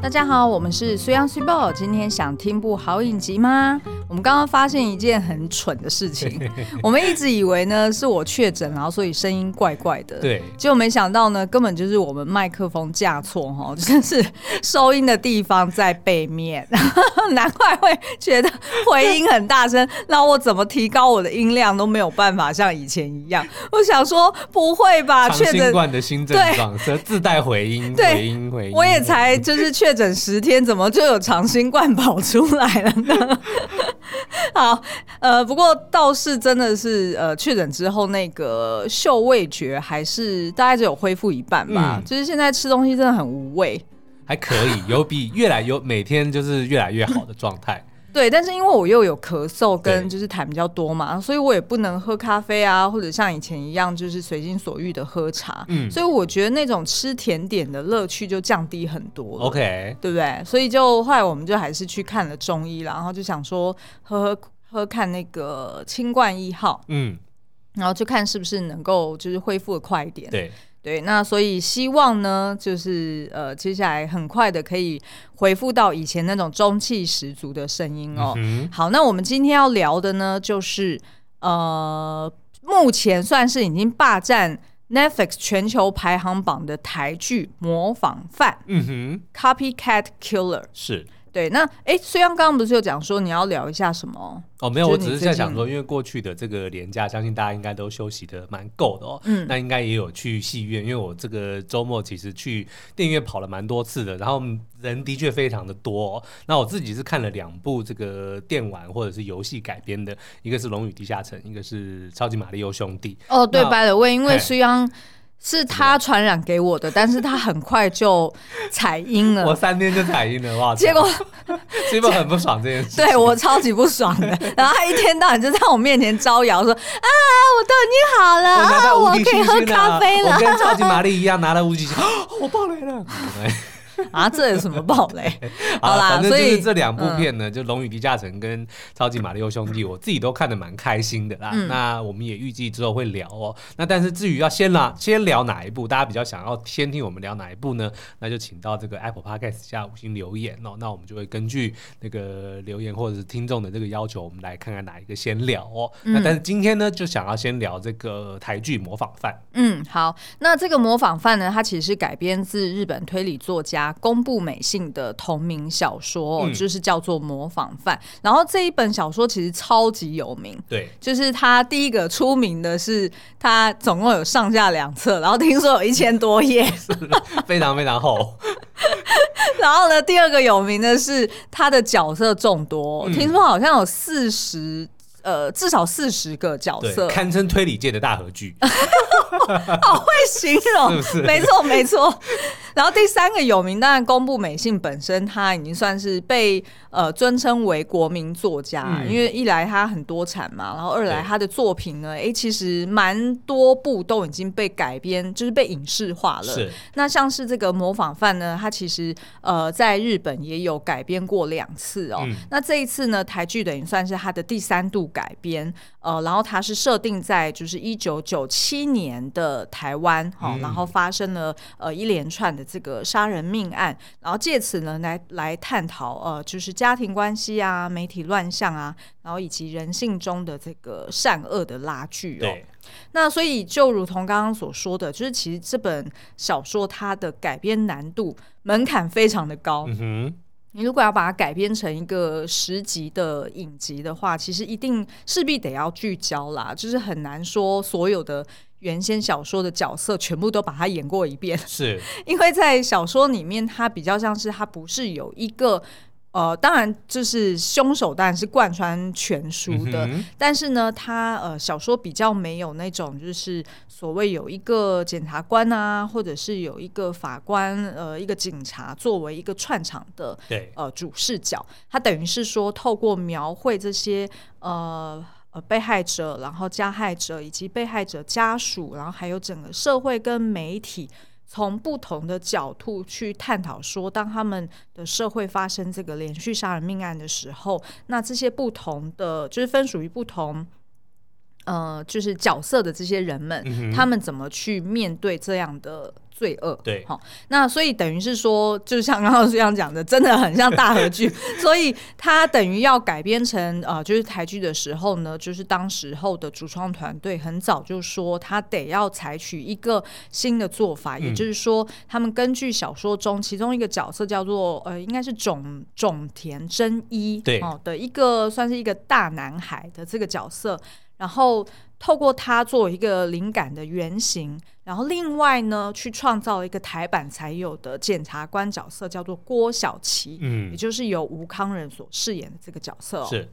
大家好，我们是虽央虽报。今天想听部好影集吗？我们刚刚发现一件很蠢的事情，我们一直以为呢是我确诊，然后所以声音怪怪的。对，结果没想到呢，根本就是我们麦克风架错哈，就是收音的地方在背面，难怪会觉得回音很大声。那我怎么提高我的音量都没有办法像以前一样。我想说不会吧？确诊冠的新症状，对，自带回音，对回音回音。我也才就是确诊十天，怎么就有长新冠跑出来了呢？好，呃，不过倒是真的是，呃，确诊之后那个嗅味觉还是大概只有恢复一半吧。嗯，就是现在吃东西真的很无味，还可以，有比越来有每天就是越来越好的状态。对，但是因为我又有咳嗽跟就是痰比较多嘛，所以我也不能喝咖啡啊，或者像以前一样就是随心所欲的喝茶。嗯，所以我觉得那种吃甜点的乐趣就降低很多。OK，对不对？所以就后来我们就还是去看了中医啦，然后就想说喝喝喝看那个清冠一号，嗯，然后就看是不是能够就是恢复的快一点。对。对，那所以希望呢，就是呃，接下来很快的可以回复到以前那种中气十足的声音哦。嗯、好，那我们今天要聊的呢，就是呃，目前算是已经霸占 Netflix 全球排行榜的台剧《模仿犯》。嗯哼，Copycat Killer 是。对，那哎，虽然刚刚不是有讲说你要聊一下什么？哦，没有，我只是在想说，因为过去的这个年假，相信大家应该都休息的蛮够的哦。嗯，那应该也有去戏院，因为我这个周末其实去电影院跑了蛮多次的，然后人的确非常的多哦。那我自己是看了两部这个电玩或者是游戏改编的，一个是《龙与地下城》，一个是《超级玛利欧兄弟》。哦，对，by the way，因为虽央。是他传染给我的，但是他很快就采阴了。我三天就采阴了，哇！结果基本很不爽这件事。对，我超级不爽的。然后他一天到晚就在我面前招摇说：“啊，我都已经好了，我，啊、我可以喝咖啡了。”我跟超级玛丽一样拿了无敌星，我爆雷了。啊，这有什么暴雷？好啦，反正就是这两部片呢，就《龙与地下城》跟《超级玛利欧兄弟》，我自己都看得蛮开心的啦。那我们也预计之后会聊哦。那但是至于要先啦，先聊哪一部，大家比较想要先听我们聊哪一部呢？那就请到这个 Apple Podcast 下五星留言哦。那我们就会根据那个留言或者是听众的这个要求，我们来看看哪一个先聊哦。那但是今天呢，就想要先聊这个台剧《模仿犯》。嗯，好。那这个《模仿犯》呢，它其实是改编自日本推理作家。宫部美幸的同名小说，嗯、就是叫做《模仿犯》，然后这一本小说其实超级有名，对，就是他第一个出名的是它总共有上下两册，然后听说有一千多页，非常非常厚。然后呢，第二个有名的是他的角色众多，嗯、听说好像有四十。呃，至少四十个角色，堪称推理界的大合剧，好会形容，是不是？没错，没错。然后第三个有名，当然宫部美幸本身，他已经算是被呃尊称为国民作家，嗯、因为一来他很多产嘛，然后二来他的作品呢，哎对，其实蛮多部都已经被改编，就是被影视化了。是。那像是这个模仿犯呢，他其实呃在日本也有改编过两次哦。嗯、那这一次呢，台剧等于算是他的第三度改编，呃，然后它是设定在就是一九九七年的台湾，哈、嗯，然后发生了呃一连串的这个杀人命案，然后借此呢来来探讨呃就是家庭关系啊、媒体乱象啊，然后以及人性中的这个善恶的拉锯哦。对那所以就如同刚刚所说的，就是其实这本小说它的改编难度门槛非常的高。嗯哼你如果要把它改编成一个十集的影集的话，其实一定势必得要聚焦啦，就是很难说所有的原先小说的角色全部都把它演过一遍，是。因为在小说里面，它比较像是它不是有一个。呃，当然，就是凶手当然是贯穿全书的，嗯、但是呢，他呃小说比较没有那种就是所谓有一个检察官啊，或者是有一个法官呃一个警察作为一个串场的对。呃主视角，他等于是说透过描绘这些呃呃被害者，然后加害者以及被害者家属，然后还有整个社会跟媒体。从不同的角度去探讨，说当他们的社会发生这个连续杀人命案的时候，那这些不同的就是分属于不同呃，就是角色的这些人们，嗯、他们怎么去面对这样的罪恶？对，好，那所以等于是说，就像刚刚这样讲的，真的很像大和剧，所以他等于要改编成呃，就是台剧的时候呢，就是当时候的主创团队很早就说，他得要采取一个新的做法，嗯、也就是说，他们根据小说中其中一个角色叫做呃，应该是种种田真一对哦的一个算是一个大男孩的这个角色。然后透过它作为一个灵感的原型，然后另外呢，去创造一个台版才有的检察官角色，叫做郭晓琪，嗯，也就是由吴康仁所饰演的这个角色哦。是。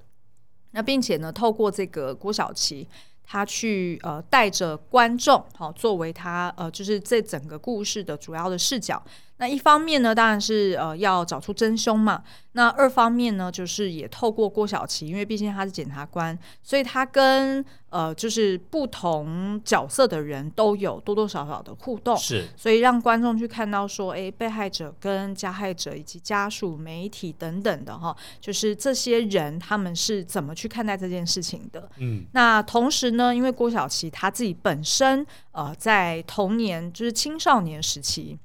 那并且呢，透过这个郭晓琪，他去呃带着观众，好、哦、作为他呃就是这整个故事的主要的视角。那一方面呢，当然是呃要找出真凶嘛。那二方面呢，就是也透过郭晓琪，因为毕竟他是检察官，所以他跟呃就是不同角色的人都有多多少少的互动。是，所以让观众去看到说，哎，被害者跟加害者以及家属、媒体等等的哈，就是这些人他们是怎么去看待这件事情的。嗯，那同时呢，因为郭晓琪他自己本身呃在童年就是青少年时期。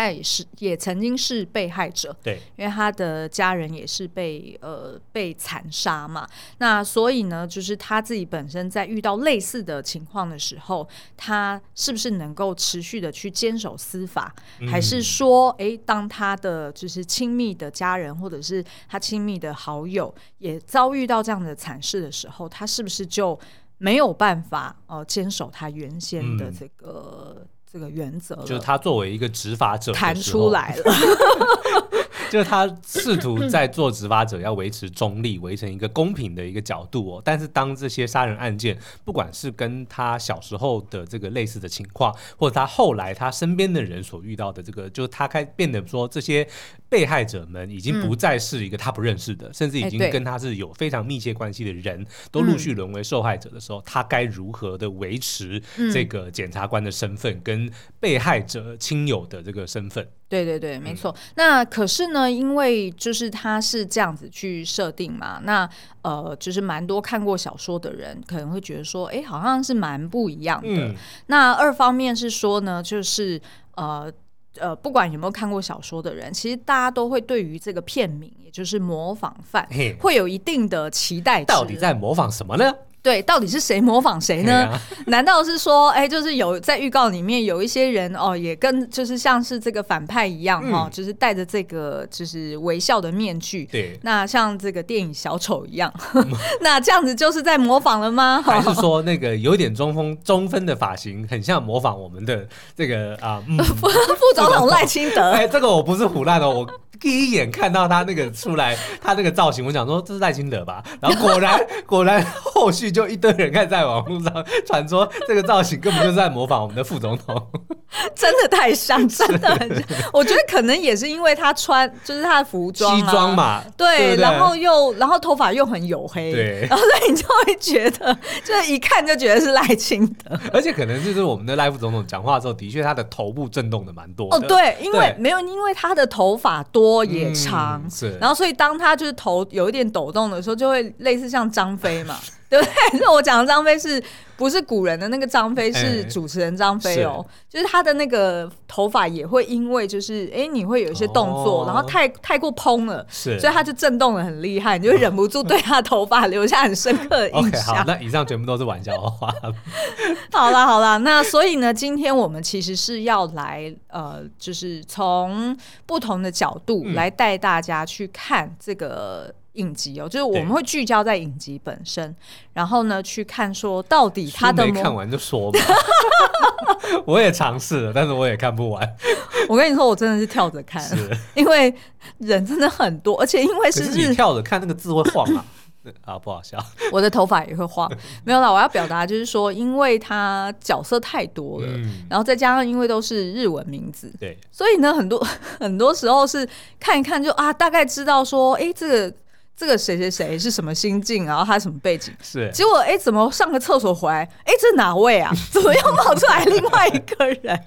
他也是，也曾经是被害者，对，因为他的家人也是被呃被残杀嘛。那所以呢，就是他自己本身在遇到类似的情况的时候，他是不是能够持续的去坚守司法，嗯、还是说，哎，当他的就是亲密的家人或者是他亲密的好友也遭遇到这样的惨事的时候，他是不是就没有办法呃坚守他原先的这个？嗯这个原则就是他作为一个执法者弹出来了，就是他试图在做执法者要维持中立，维持一个公平的一个角度哦。但是当这些杀人案件，不管是跟他小时候的这个类似的情况，或者他后来他身边的人所遇到的这个，就是他开变得说这些。被害者们已经不再是一个他不认识的，甚至已经跟他是有非常密切关系的人，都陆续沦为受害者的时候，他该如何的维持这个检察官的身份跟被害者亲友的这个身份？对对对，没错。嗯、那可是呢，因为就是他是这样子去设定嘛，那呃，就是蛮多看过小说的人可能会觉得说，哎，好像是蛮不一样的。嗯、那二方面是说呢，就是呃。呃，不管有没有看过小说的人，其实大家都会对于这个片名，也就是模仿犯，会有一定的期待。到底在模仿什么呢？对，到底是谁模仿谁呢？啊、难道是说，哎，就是有在预告里面有一些人哦，也跟就是像是这个反派一样哈、嗯哦，就是戴着这个就是微笑的面具。对，那像这个电影小丑一样，嗯、那这样子就是在模仿了吗？还是说那个有点中分中分的发型，很像模仿我们的这个啊、嗯、副副总统赖清德？哎，这个我不是唬烂的，我。第一眼看到他那个出来，他那个造型，我想说这是赖清德吧？然后果然 果然后续就一堆人开始在网络上传说这个造型根本就是在模仿我们的副总统，真的太像，真的很像。我觉得可能也是因为他穿就是他的服装、啊、西装嘛，对，对对，然后又然后头发又很黝黑，对，然后所以你就会觉得，就是一看就觉得是赖清德。而且可能就是我们的赖副总统讲话的时候，的确他的头部震动的蛮多的。哦，对，因为没有因为他的头发多。多也长，嗯、是，然后所以当他就是头有一点抖动的时候，就会类似像张飞嘛。对不对？那我讲的张飞是不是古人的那个张飞？是主持人张飞哦，欸、就是他的那个头发也会因为就是哎，你会有一些动作，哦、然后太太过蓬了，是，所以他就震动的很厉害，你就忍不住对他的头发留下很深刻的印象。好，那以上全部都是玩笑话。好啦好啦，那所以呢，今天我们其实是要来呃，就是从不同的角度来带大家去看这个。影集哦，就是我们会聚焦在影集本身，然后呢，去看说到底他的没看完就说吧。我也尝试了，但是我也看不完。我跟你说，我真的是跳着看，因为人真的很多，而且因为是日跳着看，那个字会晃啊。啊，不好笑。我的头发也会晃，没有啦。我要表达就是说，因为他角色太多了，嗯、然后再加上因为都是日文名字，对，所以呢，很多很多时候是看一看就啊，大概知道说，哎，这个。这个谁谁谁是什么心境，然后他什么背景？是。结果哎，怎么上个厕所回来？哎，这哪位啊？怎么又冒出来另外一个人？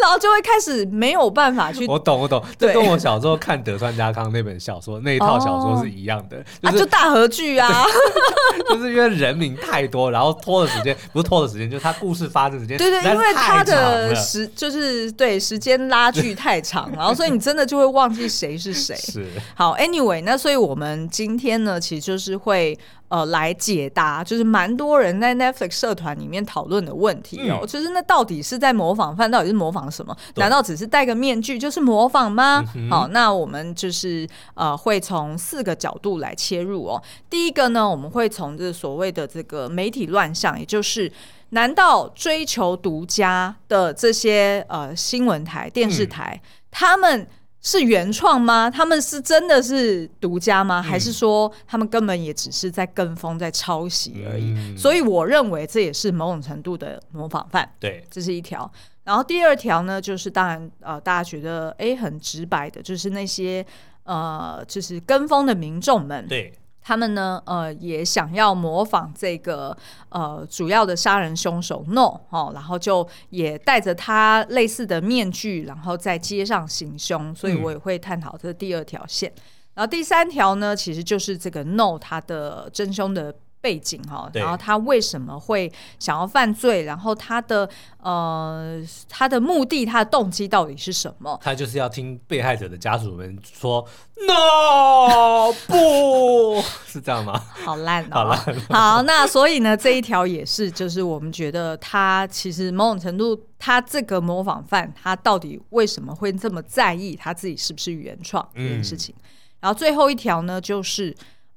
然后就会开始没有办法去。我懂，我懂。这跟我小时候看德川家康那本小说那一套小说是一样的。啊，就大合剧啊。就是因为人名太多，然后拖的时间不是拖的时间，就是他故事发生时间。对对，因为他的时就是对时间拉距太长，然后所以你真的就会忘记谁是谁。是。好，Anyway，那所以我们今今天呢，其实就是会呃来解答，就是蛮多人在 Netflix 社团里面讨论的问题哦，嗯、就是那到底是在模仿犯，到底是模仿什么？难道只是戴个面具就是模仿吗？嗯、好，那我们就是呃会从四个角度来切入哦。第一个呢，我们会从这所谓的这个媒体乱象，也就是难道追求独家的这些呃新闻台、电视台，嗯、他们？是原创吗？他们是真的是独家吗？嗯、还是说他们根本也只是在跟风、在抄袭而已？嗯、所以我认为这也是某种程度的模仿犯。对，这是一条。然后第二条呢，就是当然呃，大家觉得哎很直白的，就是那些呃，就是跟风的民众们。对。他们呢，呃，也想要模仿这个呃主要的杀人凶手 No 哦，然后就也戴着他类似的面具，然后在街上行凶，所以我也会探讨这第二条线。嗯、然后第三条呢，其实就是这个 No 他的真凶的。背景哈，然后他为什么会想要犯罪？然后他的呃，他的目的、他的动机到底是什么？他就是要听被害者的家属们说 “no”，不是这样吗？好烂哦！好烂。好，那所以呢，这一条也是，就是我们觉得他其实某种程度，他这个模仿犯，他到底为什么会这么在意他自己是不是原创这件事情？嗯、然后最后一条呢，就是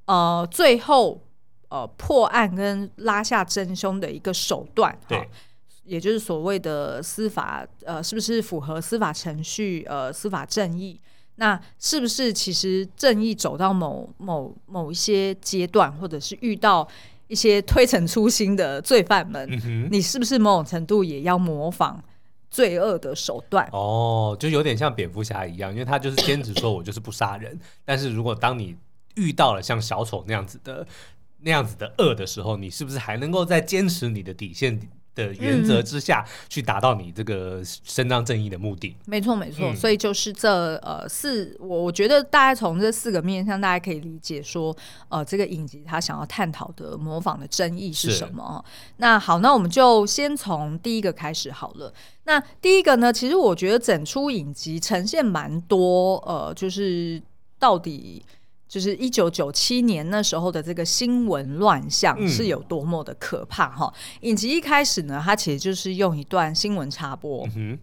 呃，最后。呃，破案跟拉下真凶的一个手段，哈对，也就是所谓的司法，呃，是不是符合司法程序？呃，司法正义，那是不是其实正义走到某某某一些阶段，或者是遇到一些推陈出新的罪犯们，嗯、你是不是某种程度也要模仿罪恶的手段？哦，就有点像蝙蝠侠一样，因为他就是坚持说我就是不杀人，但是如果当你遇到了像小丑那样子的。那样子的恶的时候，你是不是还能够在坚持你的底线的原则之下去达到你这个伸张正义的目的？没错，没错。嗯、所以就是这呃四，我我觉得大家从这四个面向，大家可以理解说，呃，这个影集他想要探讨的模仿的争议是什么？是那好，那我们就先从第一个开始好了。那第一个呢，其实我觉得整出影集呈现蛮多，呃，就是到底。就是一九九七年那时候的这个新闻乱象是有多么的可怕哈！嗯、影集一开始呢，它其实就是用一段新闻插播，嗯、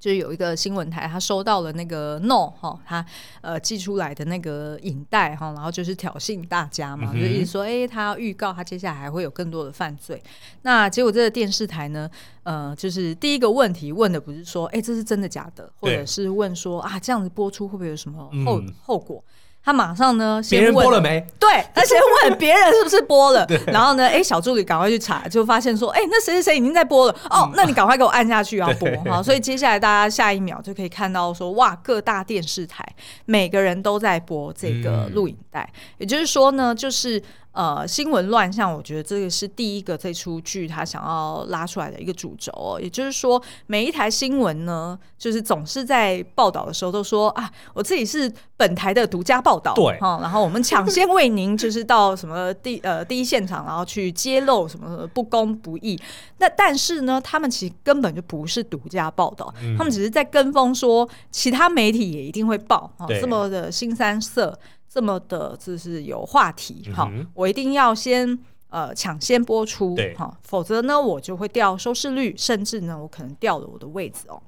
就是有一个新闻台，他收到了那个 No 哈，他呃寄出来的那个影带哈，然后就是挑衅大家嘛，嗯、就意思说，哎、欸，他要预告他接下来还会有更多的犯罪。那结果这个电视台呢，呃，就是第一个问题问的不是说，哎、欸，这是真的假的，或者是问说啊，这样子播出会不会有什么后、嗯、后果？他马上呢，别人播了没？对，他先问别人是不是播了，然后呢，哎、欸，小助理赶快去查，就发现说，哎、欸，那谁谁谁已经在播了，哦，嗯、那你赶快给我按下去 要播哈。所以接下来大家下一秒就可以看到说，哇，各大电视台每个人都在播这个录影带，嗯、也就是说呢，就是。呃，新闻乱象，我觉得这个是第一个这出剧他想要拉出来的一个主轴哦。也就是说，每一台新闻呢，就是总是在报道的时候都说啊，我自己是本台的独家报道，对，哈，然后我们抢先为您就是到什么第呃第一现场，然后去揭露什么不公不义。那但是呢，他们其实根本就不是独家报道，嗯、他们只是在跟风说其他媒体也一定会报啊，对这么的新三色。这么的，就是有话题哈，我一定要先呃抢先播出，哈对，否则呢我就会掉收视率，甚至呢我可能掉了我的位置哦。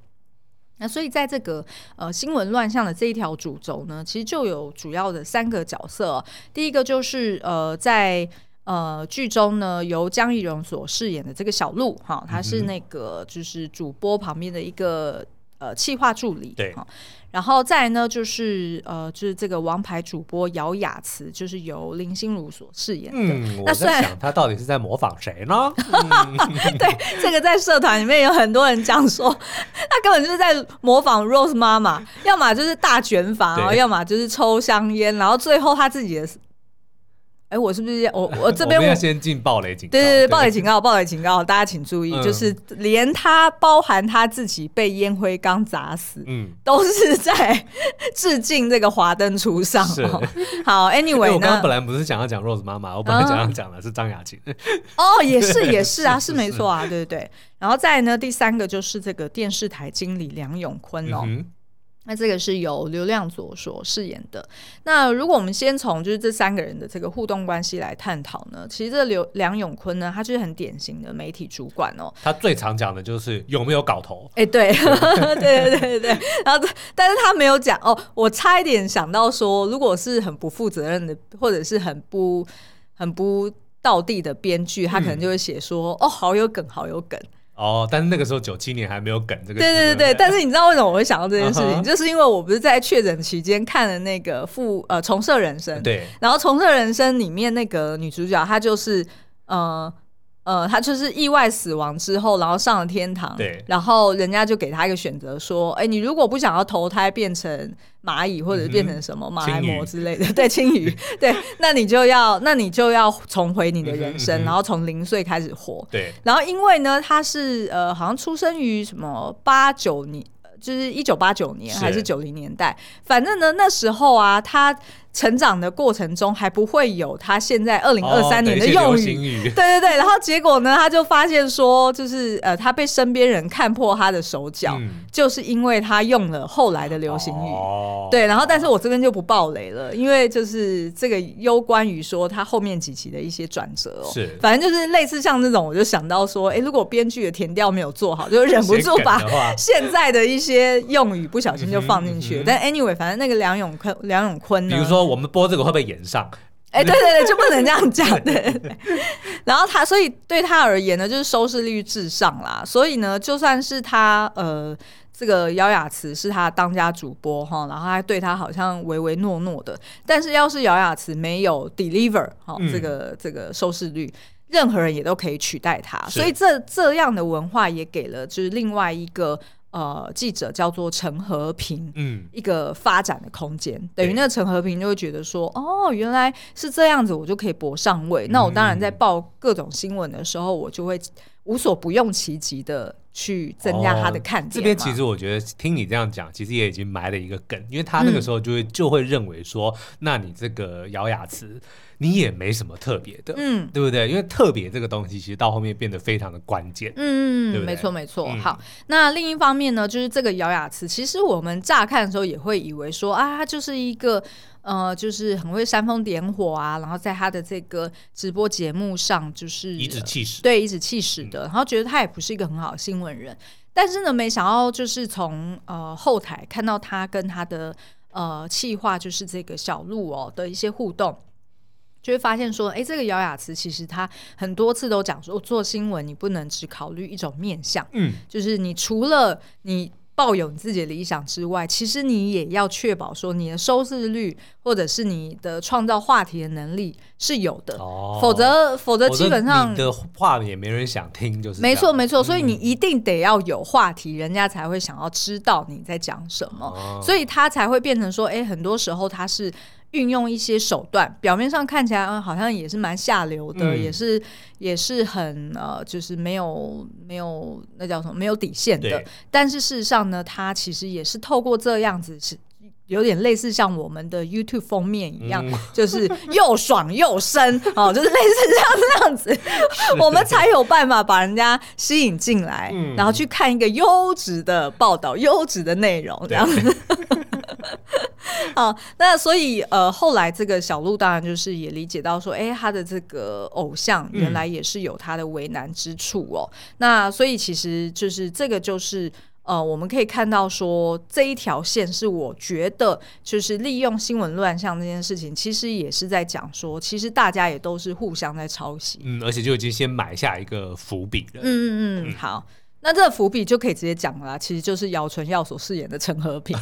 那所以在这个呃新闻乱象的这一条主轴呢，其实就有主要的三个角色、哦。第一个就是呃在呃剧中呢由江一蓉所饰演的这个小鹿哈，他是那个就是主播旁边的一个呃企划助理，对哈。然后再来呢，就是呃，就是这个王牌主播姚雅慈，就是由林心如所饰演的。嗯，我在想他到底是在模仿谁呢？对，这个在社团里面有很多人讲说，他根本就是在模仿 Rose 妈妈，要么就是大卷发，然后要么就是抽香烟，然后最后他自己的哎，我是不是我我这边我要先进暴雷警告？对对对，暴雷警告，暴雷警告，大家请注意，嗯、就是连他包含他自己被烟灰缸砸死，嗯，都是在致敬这个华灯初上。是好，Anyway，我刚刚本来不是想要讲 Rose 妈妈，我本来想要讲的是张雅琴。哦，也是 也是啊，是没错啊，对对对。然后再呢，第三个就是这个电视台经理梁永坤哦。嗯那这个是由刘亮佐所饰演的。那如果我们先从就是这三个人的这个互动关系来探讨呢，其实这刘梁永坤呢，他就是很典型的媒体主管哦。他最常讲的就是有没有搞头？哎、欸，对，对对对对。然后，但是他没有讲哦。我差一点想到说，如果是很不负责任的，或者是很不很不道地的编剧，他可能就会写说、嗯、哦，好有梗，好有梗。哦，但是那个时候九七年还没有梗这个。对对对对，但是你知道为什么我会想到这件事情？Uh huh. 就是因为我不是在确诊期间看了那个复呃重设人生，对，然后重设人生里面那个女主角她就是呃。呃，他就是意外死亡之后，然后上了天堂。对，然后人家就给他一个选择，说：“哎，你如果不想要投胎变成蚂蚁，或者变成什么马来貘之类的，嗯、对，青鱼，对，那你就要，那你就要重回你的人生，嗯、然后从零岁开始活。对，然后因为呢，他是呃，好像出生于什么八九年，就是一九八九年还是九零年代，反正呢，那时候啊，他。成长的过程中还不会有他现在二零二三年的用语，语。对对对，然后结果呢，他就发现说，就是呃，他被身边人看破他的手脚，嗯、就是因为他用了后来的流行语，哦、对，然后但是我这边就不爆雷了，因为就是这个攸关于说他后面几期的一些转折哦，是，反正就是类似像这种，我就想到说，哎、欸，如果编剧的填调没有做好，就忍不住把 现在的一些用语不小心就放进去了，但 anyway，反正那个梁永坤，梁永坤呢，比如说。我们播这个会不会演上？哎、欸，对对对，就不能这样讲 的。然后他，所以对他而言呢，就是收视率至上啦。所以呢，就算是他呃，这个姚雅慈是他的当家主播哈，然后还对他好像唯唯诺诺的。但是要是姚雅慈没有 deliver 哈，这个这个收视率，任何人也都可以取代他。所以这这样的文化也给了就是另外一个。呃，记者叫做陈和平，嗯，一个发展的空间，嗯、等于那个陈和平就会觉得说，哦，原来是这样子，我就可以搏上位。嗯、那我当然在报各种新闻的时候，我就会无所不用其极的去增加他的看点。这边其实我觉得听你这样讲，其实也已经埋了一个梗，因为他那个时候就会、嗯、就会认为说，那你这个姚雅慈。你也没什么特别的，嗯，对不对？因为特别这个东西，其实到后面变得非常的关键，嗯，对对？没错，没错。嗯、好，那另一方面呢，就是这个姚雅慈，其实我们乍看的时候也会以为说啊，他就是一个呃，就是很会煽风点火啊，然后在他的这个直播节目上就是颐指气使，对，颐指气使的，嗯、然后觉得他也不是一个很好的新闻人，但是呢，没想到就是从呃后台看到他跟他的呃企划，就是这个小鹿哦的一些互动。就会发现说，哎，这个姚雅慈其实他很多次都讲说，做新闻你不能只考虑一种面向，嗯，就是你除了你抱有你自己的理想之外，其实你也要确保说你的收视率或者是你的创造话题的能力是有的，哦，否则否则基本上你的话也没人想听，就是没错没错，所以你一定得要有话题，人家才会想要知道你在讲什么，哦，所以他才会变成说，哎，很多时候他是。运用一些手段，表面上看起来，嗯，好像也是蛮下流的，嗯、也是也是很呃，就是没有没有那叫什么没有底线的。对。但是事实上呢，他其实也是透过这样子，是有点类似像我们的 YouTube 封面一样，嗯、就是又爽又深哦，就是类似这样这样子，我们才有办法把人家吸引进来，嗯、然后去看一个优质的报道、优质的内容这样子。好，那所以呃，后来这个小鹿当然就是也理解到说，哎、欸，他的这个偶像原来也是有他的为难之处哦。嗯、那所以其实就是这个就是呃，我们可以看到说这一条线是我觉得就是利用新闻乱象这件事情，其实也是在讲说，其实大家也都是互相在抄袭，嗯，而且就已经先埋下一个伏笔了。嗯嗯嗯，好。那这个伏笔就可以直接讲了啦，其实就是姚淳耀所饰演的陈和平。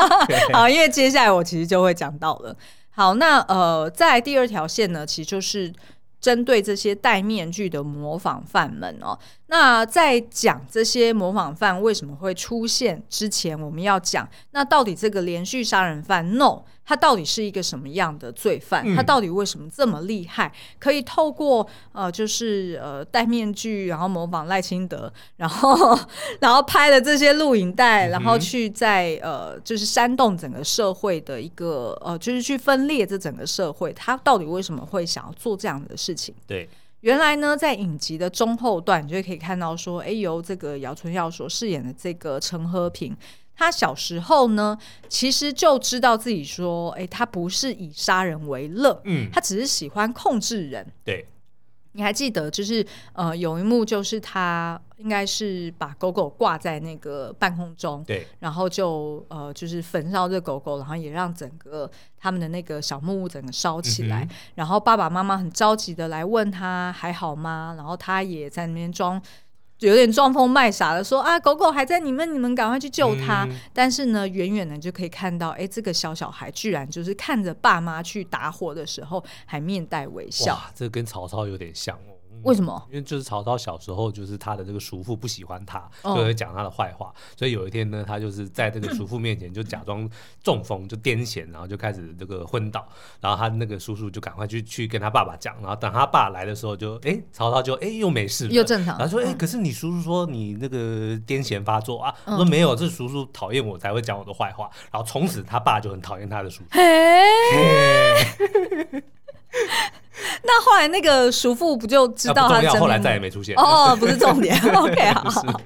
好，因为接下来我其实就会讲到了。好，那呃，在第二条线呢，其实就是针对这些戴面具的模仿犯们哦。那在讲这些模仿犯为什么会出现之前，我们要讲，那到底这个连续杀人犯 No，他到底是一个什么样的罪犯？他到底为什么这么厉害？可以透过呃，就是呃戴面具，然后模仿赖清德，然后 然后拍了这些录影带，然后去在呃，就是煽动整个社会的一个呃，就是去分裂这整个社会。他到底为什么会想要做这样的事情？对。原来呢，在影集的中后段，你就可以看到说，哎，由这个姚春耀所饰演的这个陈和平，他小时候呢，其实就知道自己说，哎，他不是以杀人为乐，嗯，他只是喜欢控制人，对。你还记得，就是呃，有一幕就是他应该是把狗狗挂在那个半空中，对，然后就呃，就是焚烧这狗狗，然后也让整个他们的那个小木屋整个烧起来，嗯、然后爸爸妈妈很着急的来问他还好吗？然后他也在那边装。有点装疯卖傻的说啊，狗狗还在你们，你们赶快去救它。嗯、但是呢，远远的就可以看到，哎，这个小小孩居然就是看着爸妈去打火的时候，还面带微笑。哇，这跟曹操有点像哦。为什么？因为就是曹操小时候，就是他的这个叔父不喜欢他，就会讲他的坏话。所以有一天呢，他就是在这个叔父面前就假装中风，就癫痫，然后就开始这个昏倒。然后他那个叔叔就赶快去去跟他爸爸讲。然后等他爸来的时候，就哎，曹操就哎又没事，又正常。然后说哎，可是你叔叔说你那个癫痫发作啊？我说没有，这叔叔讨厌我才会讲我的坏话。然后从此他爸就很讨厌他的叔叔。那后来那个叔父不就知道他真的？后来再也没出现。哦，不是重点。OK，好，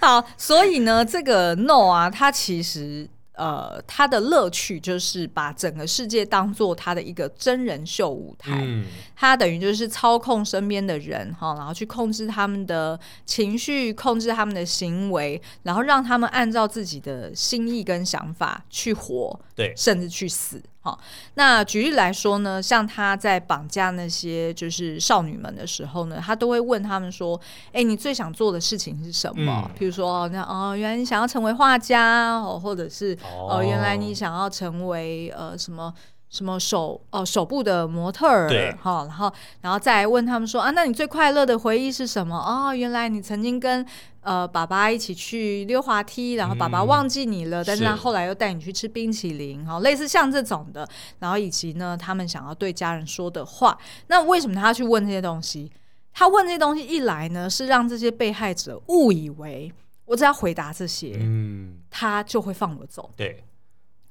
好。所以呢，这个 No 啊，他其实。呃，他的乐趣就是把整个世界当做他的一个真人秀舞台，嗯、他等于就是操控身边的人哈，然后去控制他们的情绪，控制他们的行为，然后让他们按照自己的心意跟想法去活，对，甚至去死。哈，那举例来说呢，像他在绑架那些就是少女们的时候呢，他都会问他们说：“哎，你最想做的事情是什么？”比、嗯、如说，那哦，原来你想要成为画家哦，或者是哦，原来你想要成为呃什么什么手哦手部的模特儿，对，哈，然后然后再来问他们说：“啊，那你最快乐的回忆是什么？”哦，原来你曾经跟。呃，爸爸一起去溜滑梯，然后爸爸忘记你了，嗯、但是他后来又带你去吃冰淇淋，哈，类似像这种的，然后以及呢，他们想要对家人说的话，那为什么他要去问这些东西？他问这些东西一来呢，是让这些被害者误以为我只要回答这些，嗯，他就会放我走，对，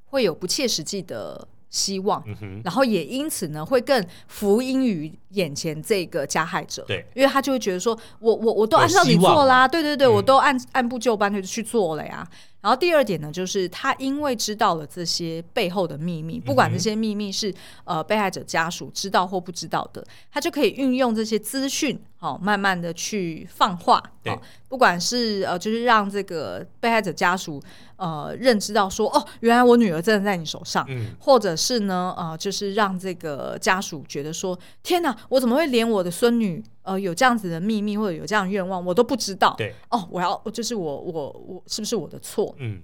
会有不切实际的。希望，然后也因此呢，会更福音于眼前这个加害者，对，因为他就会觉得说，我我我都按照你做啦，对对对，我都按按部就班的去做了呀。然后第二点呢，就是他因为知道了这些背后的秘密，不管这些秘密是呃被害者家属知道或不知道的，他就可以运用这些资讯，好、哦，慢慢的去放话，对、哦，不管是呃，就是让这个被害者家属呃认知到说，哦，原来我女儿真的在你手上，嗯，或者是呢，呃，就是让这个家属觉得说，天哪，我怎么会连我的孙女？呃，有这样子的秘密或者有这样的愿望，我都不知道。对，哦，我要就是我我我是不是我的错？嗯，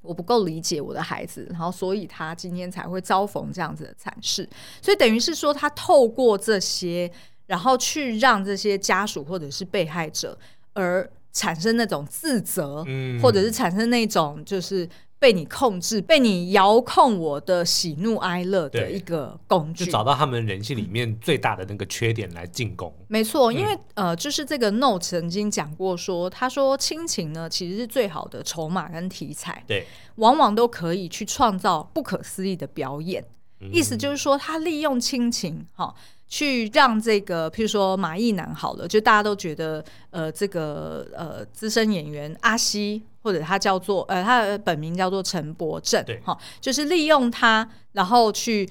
我不够理解我的孩子，然后所以他今天才会遭逢这样子的惨事。所以等于是说，他透过这些，然后去让这些家属或者是被害者而产生那种自责，嗯，或者是产生那种就是。被你控制，被你遥控我的喜怒哀乐的一个工具，就找到他们人性里面最大的那个缺点来进攻。没错，因为、嗯、呃，就是这个 No 曾经讲过说，他说亲情呢其实是最好的筹码跟题材，对，往往都可以去创造不可思议的表演。嗯、意思就是说，他利用亲情哈、哦，去让这个，譬如说马艺男好了，就大家都觉得呃，这个呃资深演员阿西。或者他叫做呃，他的本名叫做陈柏正，对，哈，就是利用他，然后去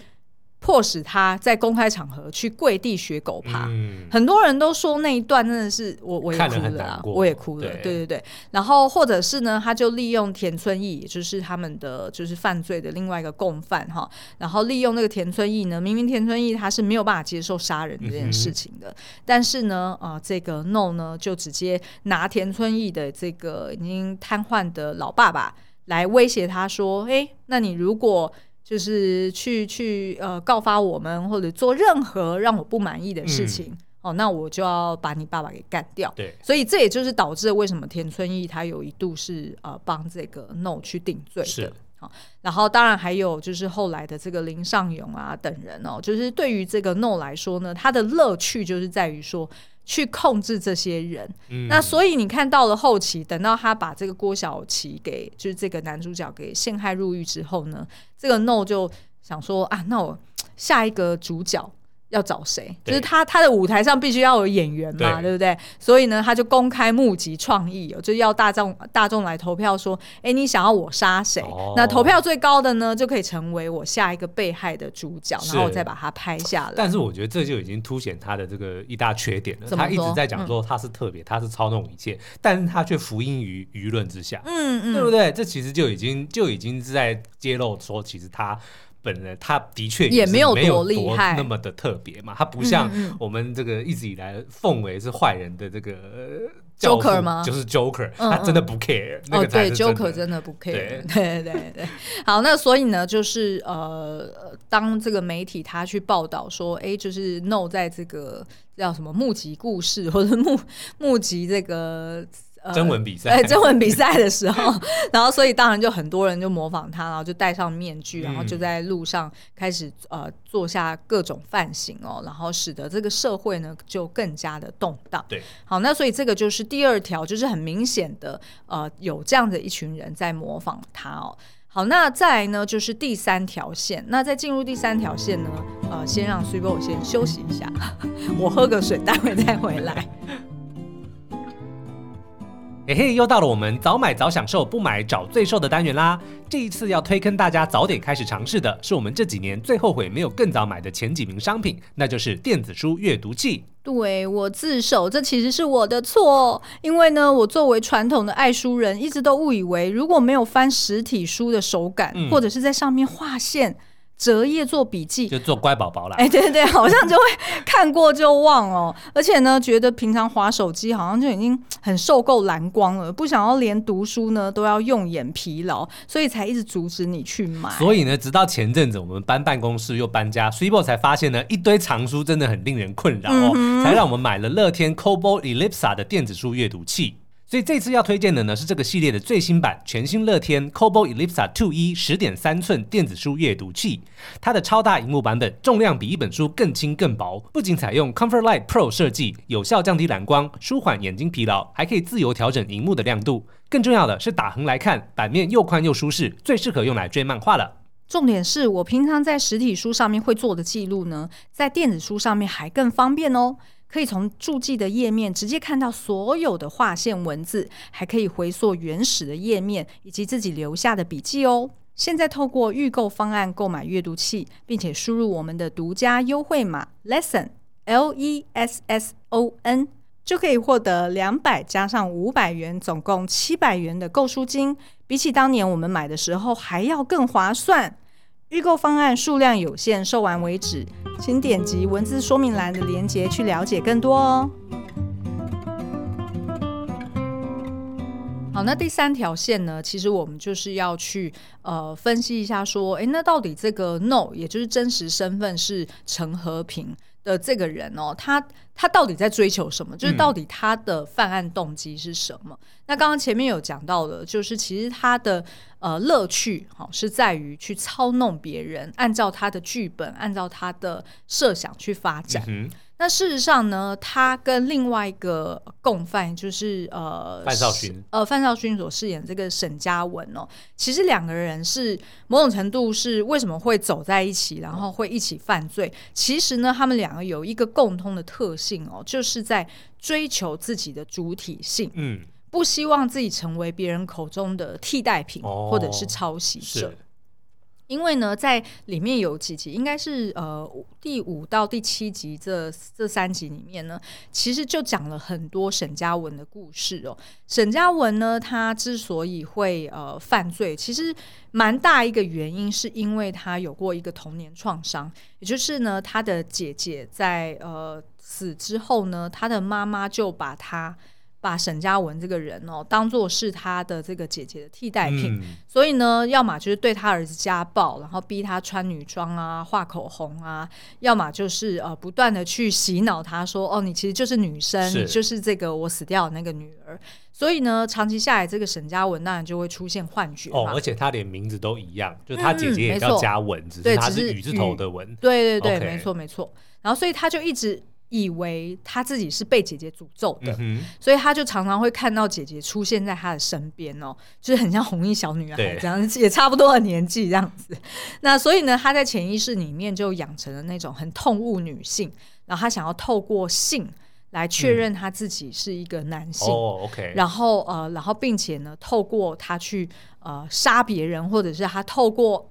迫使他在公开场合去跪地学狗爬。嗯、很多人都说那一段真的是我我也哭了啊，我也哭了，对。对对。然后或者是呢，他就利用田村义，也就是他们的就是犯罪的另外一个共犯哈，然后利用那个田村义呢，明明田村义他是没有办法接受杀人这件事情的，嗯、但是呢，啊、呃，这个 No 呢就直接拿田村义的这个已经瘫痪的老爸爸来威胁他说，哎，那你如果就是去去呃告发我们，或者做任何让我不满意的事情，嗯、哦，那我就要把你爸爸给干掉。对，所以这也就是导致了为什么田村义他有一度是呃帮这个 No 去定罪的。然后当然还有就是后来的这个林尚勇啊等人哦，就是对于这个 No 来说呢，他的乐趣就是在于说去控制这些人。嗯。那所以你看到了后期，等到他把这个郭晓琪给就是这个男主角给陷害入狱之后呢，这个 No 就想说啊，那我下一个主角。要找谁？就是他，他的舞台上必须要有演员嘛，对，对不对？所以呢，他就公开募集创意，就要大众大众来投票，说：“哎，你想要我杀谁？”哦、那投票最高的呢，就可以成为我下一个被害的主角，然后我再把它拍下来。但是我觉得这就已经凸显他的这个一大缺点了。他一直在讲说他是特别，嗯、他是操弄一切，但是他却服膺于舆论之下，嗯嗯，对不对？这其实就已经就已经是在揭露说，其实他。本人他的确也没有多厉害，那么的特别嘛，他不像我们这个一直以来奉为是坏人的这个 Joker 吗？就是 Joker，他真的不 care。哦，对，Joker 真的不 care。对对对对。好，那所以呢，就是呃，当这个媒体他去报道说，哎，就是 No 在这个叫什么募集故事或者募募集这个。征文比赛，哎，征文比赛的时候，然后所以当然就很多人就模仿他，然后就戴上面具，然后就在路上开始呃做下各种犯行哦，然后使得这个社会呢就更加的动荡。对，好，那所以这个就是第二条，就是很明显的呃有这样的一群人在模仿他哦。好，那再来呢就是第三条线，那在进入第三条线呢，呃，先让 Super 先休息一下，我喝个水，待会再回来。嘿嘿，又到了我们早买早享受，不买找罪受的单元啦！这一次要推坑大家早点开始尝试的是我们这几年最后悔没有更早买的前几名商品，那就是电子书阅读器。对，我自首，这其实是我的错，因为呢，我作为传统的爱书人，一直都误以为如果没有翻实体书的手感，嗯、或者是在上面划线。折页做笔记，就做乖宝宝啦。哎，对对对，好像就会看过就忘哦。而且呢，觉得平常划手机好像就已经很受够蓝光了，不想要连读书呢都要用眼疲劳，所以才一直阻止你去买。所以呢，直到前阵子我们搬办公室又搬家，Super 才发现呢，一堆藏书真的很令人困扰哦，嗯、才让我们买了乐天 c o b o Ellipsa 的电子书阅读器。所以这次要推荐的呢，是这个系列的最新版全新乐天 Kobo Ellipsa 2E 十点三寸电子书阅读器。它的超大荧幕版本重量比一本书更轻更薄，不仅采用 Comfort Light Pro 设计，有效降低蓝光，舒缓眼睛疲劳，还可以自由调整萤幕的亮度。更重要的是，打横来看，版面又宽又舒适，最适合用来追漫画了。重点是我平常在实体书上面会做的记录呢，在电子书上面还更方便哦。可以从注记的页面直接看到所有的划线文字，还可以回溯原始的页面以及自己留下的笔记哦。现在透过预购方案购买阅读器，并且输入我们的独家优惠码 lesson L E S S O N，就可以获得两百加上五百元，总共七百元的购书金。比起当年我们买的时候还要更划算。预购方案数量有限，售完为止，请点击文字说明栏的链接去了解更多哦。好，那第三条线呢？其实我们就是要去呃分析一下，说，诶，那到底这个 No，也就是真实身份是陈和平的这个人哦，他他到底在追求什么？就是到底他的犯案动机是什么？嗯、那刚刚前面有讲到的，就是其实他的呃乐趣好、哦、是在于去操弄别人，按照他的剧本，按照他的设想去发展。嗯那事实上呢，他跟另外一个共犯，就是呃范少勋，呃范少勋所饰演这个沈嘉文哦，其实两个人是某种程度是为什么会走在一起，然后会一起犯罪？其实呢，他们两个有一个共通的特性哦，就是在追求自己的主体性，嗯，不希望自己成为别人口中的替代品，或者是抄袭者。因为呢，在里面有几集，应该是呃第五到第七集这这三集里面呢，其实就讲了很多沈嘉文的故事哦。沈嘉文呢，他之所以会呃犯罪，其实蛮大一个原因是因为他有过一个童年创伤，也就是呢，他的姐姐在呃死之后呢，他的妈妈就把他把沈嘉文这个人哦当做是他的这个姐姐的替代品，嗯、所以呢，要么就是对他儿子家暴，然后逼他穿女装啊、画口红啊，要么就是呃不断的去洗脑他说哦，你其实就是女生，你就是这个我死掉的那个女儿。所以呢，长期下来，这个沈嘉文当然就会出现幻觉哦，而且他连名字都一样，就是他姐姐也叫佳文，嗯、只是他是雨字头的文。对对对没错没错。然后，所以他就一直以为他自己是被姐姐诅咒的，嗯、所以他就常常会看到姐姐出现在他的身边哦，就是很像红衣小女孩这样，对 也差不多的年纪这样子。那所以呢，他在潜意识里面就养成了那种很痛恶女性，然后他想要透过性。来确认他自己是一个男性，哦，OK，然后呃，然后并且呢，透过他去呃杀别人，或者是他透过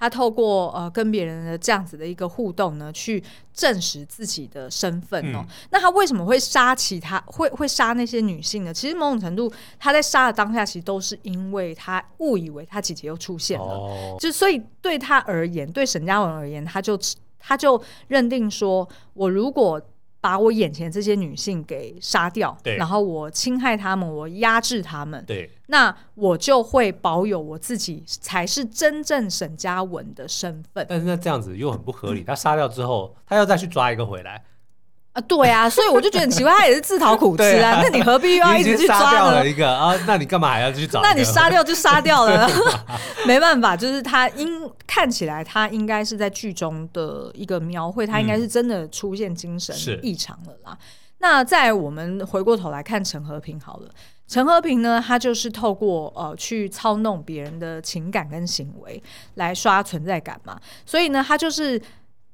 他透过呃跟别人的这样子的一个互动呢，去证实自己的身份哦。嗯、那他为什么会杀其他会会杀那些女性呢？其实某种程度，他在杀的当下，其实都是因为他误以为他姐姐又出现了，哦、就所以对他而言，对沈佳文而言，他就他就认定说，我如果。把我眼前这些女性给杀掉，然后我侵害她们，我压制她们，对那我就会保有我自己才是真正沈嘉文的身份。但是那这样子又很不合理，他杀掉之后，他要再去抓一个回来。啊，对啊，所以我就觉得很奇怪，他也是自讨苦吃啊。啊那你何必又要一直去抓掉了一个啊？那你干嘛还要去找？那你杀掉就杀掉了，没办法，就是他应看起来他应该是在剧中的一个描绘，他应该是真的出现精神异常了啦。嗯、那在我们回过头来看陈和平好了，陈和平呢，他就是透过呃去操弄别人的情感跟行为来刷存在感嘛，所以呢，他就是。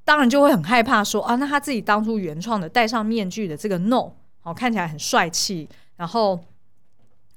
当然就会很害怕说啊，那他自己当初原创的戴上面具的这个 No，哦，看起来很帅气，然后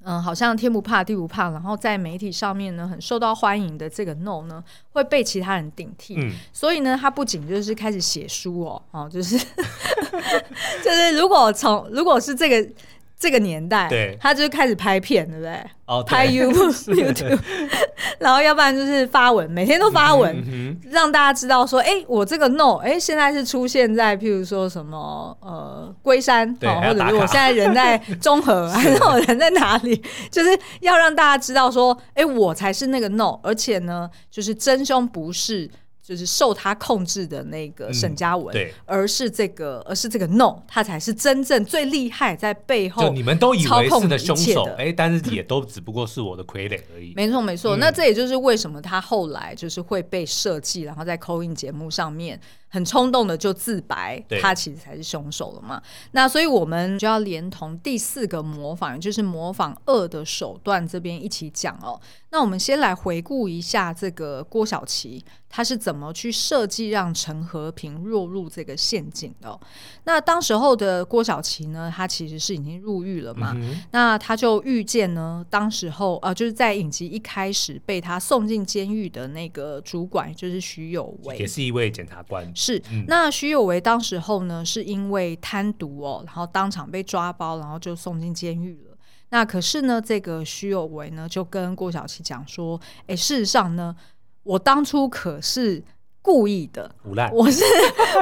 嗯，好像天不怕地不怕，然后在媒体上面呢很受到欢迎的这个 No 呢，会被其他人顶替。嗯，所以呢，他不仅就是开始写书哦，哦，就是 就是如果从如果是这个。这个年代，对，他就开始拍片，对不对？哦，拍 YouTube，然后要不然就是发文，每天都发文，让大家知道说，哎，我这个 No，哎，现在是出现在譬如说什么呃龟山，对或者是我现在人在中和，还是我人在哪里？就是要让大家知道说，哎，我才是那个 No，而且呢，就是真凶不是。就是受他控制的那个沈嘉文，嗯、对，而是这个，而是这个 No，他才是真正最厉害，在背后操控的，就你们都以为是的凶手，哎，但是也都只不过是我的傀儡而已。没错，没错。嗯、那这也就是为什么他后来就是会被设计，然后在 call in 节目上面。很冲动的就自白，他其实才是凶手了嘛。那所以我们就要连同第四个模仿，就是模仿恶的手段这边一起讲哦。那我们先来回顾一下这个郭晓琪，他是怎么去设计让陈和平落入这个陷阱的哦。那当时候的郭晓琪呢，他其实是已经入狱了嘛。嗯、那他就遇见呢，当时候呃，就是在影集一开始被他送进监狱的那个主管，就是徐有为，也是一位检察官。是，那徐有为当时候呢，是因为贪毒哦，然后当场被抓包，然后就送进监狱了。那可是呢，这个徐有为呢，就跟郭晓琪讲说：“哎，事实上呢，我当初可是故意的，烂 我是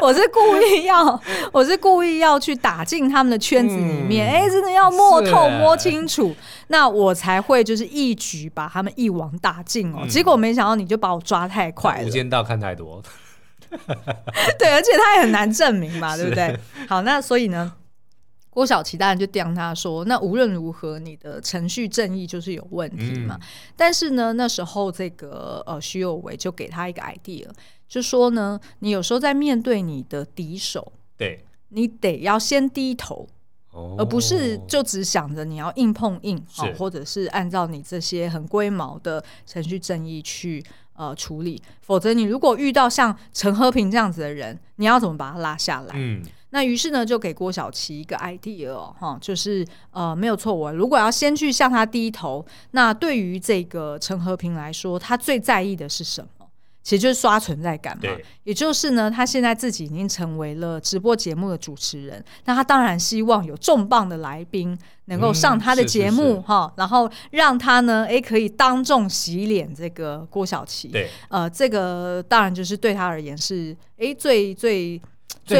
我是故意要，我是故意要去打进他们的圈子里面，哎、嗯，真的要摸透摸清楚，那我才会就是一举把他们一网打尽哦。嗯、结果没想到你就把我抓太快了，无间道看太多。” 对，而且他也很难证明嘛，对不对？好，那所以呢，郭晓琪当然就刁他说：“那无论如何，你的程序正义就是有问题嘛。嗯”但是呢，那时候这个呃徐有为就给他一个 idea，就说呢，你有时候在面对你的敌手，对，你得要先低头，哦、而不是就只想着你要硬碰硬，是或者是按照你这些很龟毛的程序正义去。呃，处理，否则你如果遇到像陈和平这样子的人，你要怎么把他拉下来？嗯，那于是呢，就给郭晓琪一个 idea 哦，哈，就是呃，没有错，我如果要先去向他低头，那对于这个陈和平来说，他最在意的是什么？其实就是刷存在感嘛，也就是呢，他现在自己已经成为了直播节目的主持人，那他当然希望有重磅的来宾能够上他的节目哈，然后让他呢，哎，可以当众洗脸这个郭晓琪，对，呃，这个当然就是对他而言是哎最最最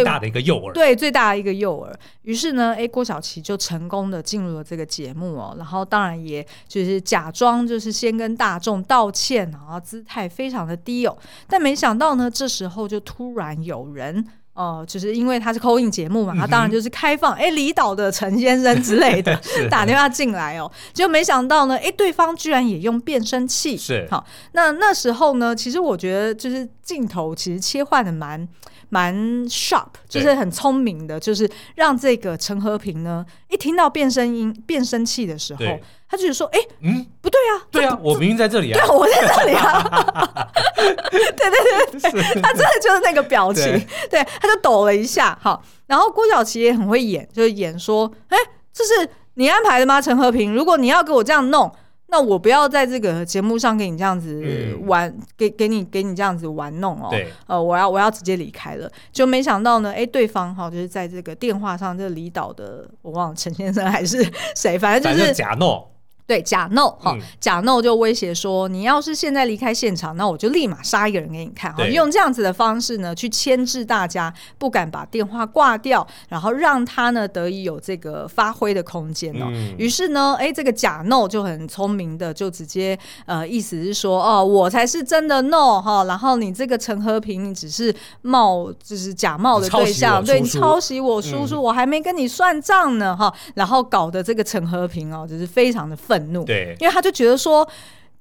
大的一个诱饵，对，最大的一个诱饵。于是呢，哎，郭晓琪就成功的进入了这个节目哦，然后当然也就是假装就是先跟大众道歉，然后姿态非常的低哦，但没想到呢，这时候就突然有人。哦、呃，就是因为他是 call in 节目嘛，他当然就是开放，哎、嗯，离岛的陈先生之类的 打电话进来哦，就没想到呢，哎，对方居然也用变声器，是。好，那那时候呢，其实我觉得就是镜头其实切换的蛮蛮 sharp，就是很聪明的，就是让这个陈和平呢，一听到变声音变声器的时候。他就是说：“哎、欸，嗯，不对啊，对啊，我明明在这里啊，对，我在这里啊，对对对对，他真的就是那个表情，对，对，他就抖了一下，好，然后郭晓琪也很会演，就是演说，哎、欸，这是你安排的吗？陈和平，如果你要给我这样弄。”那我不要在这个节目上给你这样子玩，嗯、给给你给你这样子玩弄哦。呃，我要我要直接离开了，就没想到呢，哎，对方哈就是在这个电话上，这个离岛的我忘了陈先生还是谁，反正就是假诺。对，假 no 哈，假 no 就威胁说，你要是现在离开现场，那我就立马杀一个人给你看哈。用这样子的方式呢，去牵制大家，不敢把电话挂掉，然后让他呢得以有这个发挥的空间哦。于、嗯、是呢，哎，这个假 no 就很聪明的，就直接呃，意思是说，哦，我才是真的 no 哈，然后你这个陈和平，你只是冒，就是假冒的对象，对你抄袭我叔叔，嗯、我还没跟你算账呢哈。然后搞得这个陈和平哦，就是非常的愤。怒，对，因为他就觉得说，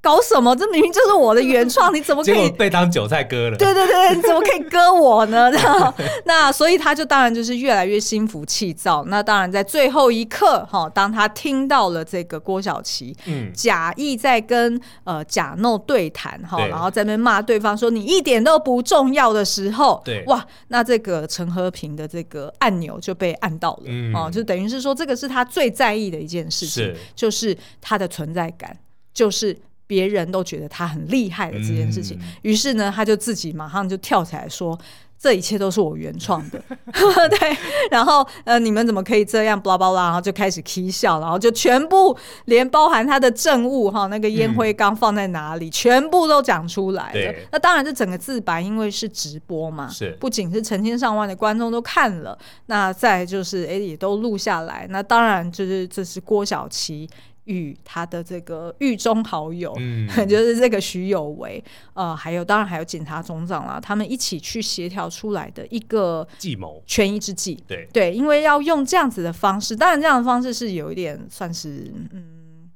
搞什么？这明明就是我的原创，你怎么可以被当韭菜割了？对对对，你怎么可以割我呢？那所以他就当然就是越来越心浮气躁。那当然在最后一刻，哈，当他听到了这个郭晓琪，嗯，假意在跟呃贾诺对谈，哈，然后在那边骂对方说你一点都不重要的时候，对，哇，那这个陈和平的这个按钮就被按到了，嗯，哦，就等于是说这个是他最在意的一件事情，是就是他的存在感，就是。别人都觉得他很厉害的这件事情，于、嗯、是呢，他就自己马上就跳起来说：“这一切都是我原创的。”对，然后呃，你们怎么可以这样？巴拉巴拉，然后就开始 k 笑，然后就全部连包含他的证物哈，那个烟灰缸放在哪里，嗯、全部都讲出来了。那当然，这整个自白因为是直播嘛，是不仅是成千上万的观众都看了，那再就是哎也都录下来。那当然就是这是郭晓琪。与他的这个狱中好友，嗯，就是这个徐有为，呃，还有当然还有警察总长啦，他们一起去协调出来的一个计谋，权宜之计，对。对，因为要用这样子的方式，当然这样的方式是有一点算是嗯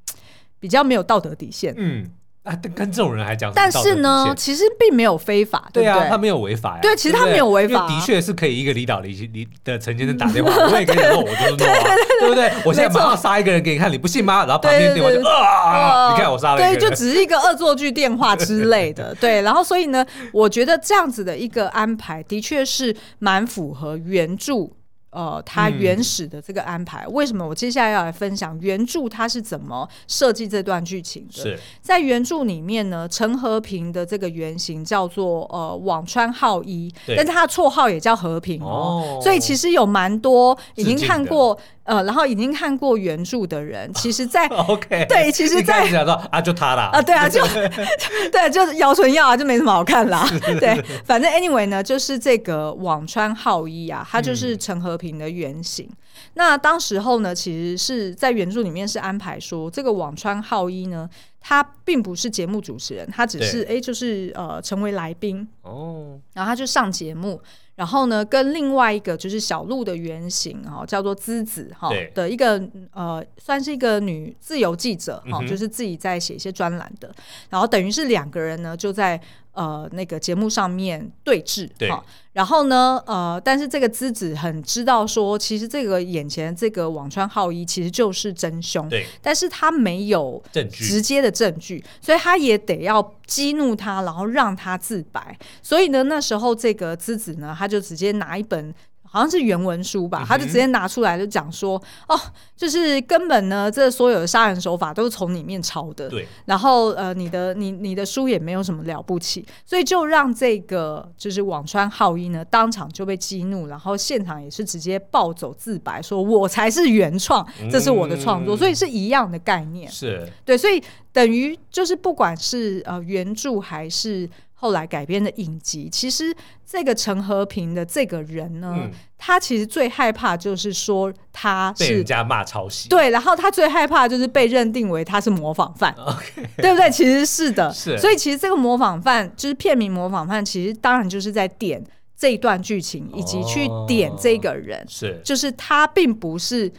比较没有道德底线，嗯。啊，跟这种人还讲，但是呢，其实并没有非法，对啊，他没有违法呀。对，其实他没有违法，的确是可以一个离岛离离的陈先生打电话，我也跟你弄，我就是弄啊，对不对？我现在马上杀一个人给你看，你不信吗？然后旁边电话就啊，你看我杀了对，就只是一个恶作剧电话之类的，对。然后所以呢，我觉得这样子的一个安排，的确是蛮符合原著。呃，他原始的这个安排，嗯，为什么我接下来要来分享原著他是怎么设计这段剧情的？是在原著里面呢，陈和平的这个原型叫做呃网川浩一，但是他的绰号也叫和平哦，哦，所以其实有蛮多已经看过。呃，然后已经看过原著的人，其实在，在 OK，对，其实在，在啊，就他啦，啊，对啊，就 对，就是姚纯耀啊，就没什么好看啦。对，反正 anyway 呢，就是这个网川浩一啊，他就是陈和平的原型。嗯、那当时候呢，其实是在原著里面是安排说，这个网川浩一呢，他并不是节目主持人，他只是哎，就是呃，成为来宾哦，然后他就上节目。然后呢，跟另外一个就是小鹿的原型哈，叫做资子哈的一个呃，算是一个女自由记者哈、嗯，就是自己在写一些专栏的。然后等于是两个人呢，就在。呃，那个节目上面对峙，对，然后呢，呃，但是这个之子很知道说，其实这个眼前这个网川浩一其实就是真凶，对，但是他没有直接的证据，所以他也得要激怒他，然后让他自白。所以呢，那时候这个之子呢，他就直接拿一本。好像是原文书吧，他就直接拿出来就讲说，嗯，哦，就是根本呢，这所有的杀人手法都是从里面抄的。对。然后呃，你的你你的书也没有什么了不起，所以就让这个就是网川浩一呢当场就被激怒，然后现场也是直接暴走自白，说我才是原创，这是我的创作，嗯，所以是一样的概念。是。对，所以等于就是不管是呃原著还是。后来改编的影集，其实这个陈和平的这个人呢，嗯、他其实最害怕就是说他是被人家骂抄袭，对，然后他最害怕就是被认定为他是模仿犯. 对不对？其实是的，是，所以其实这个模仿犯就是片名模仿犯，其实当然就是在点这一段剧情，以及去点这个人，哦、是，就是他并不是。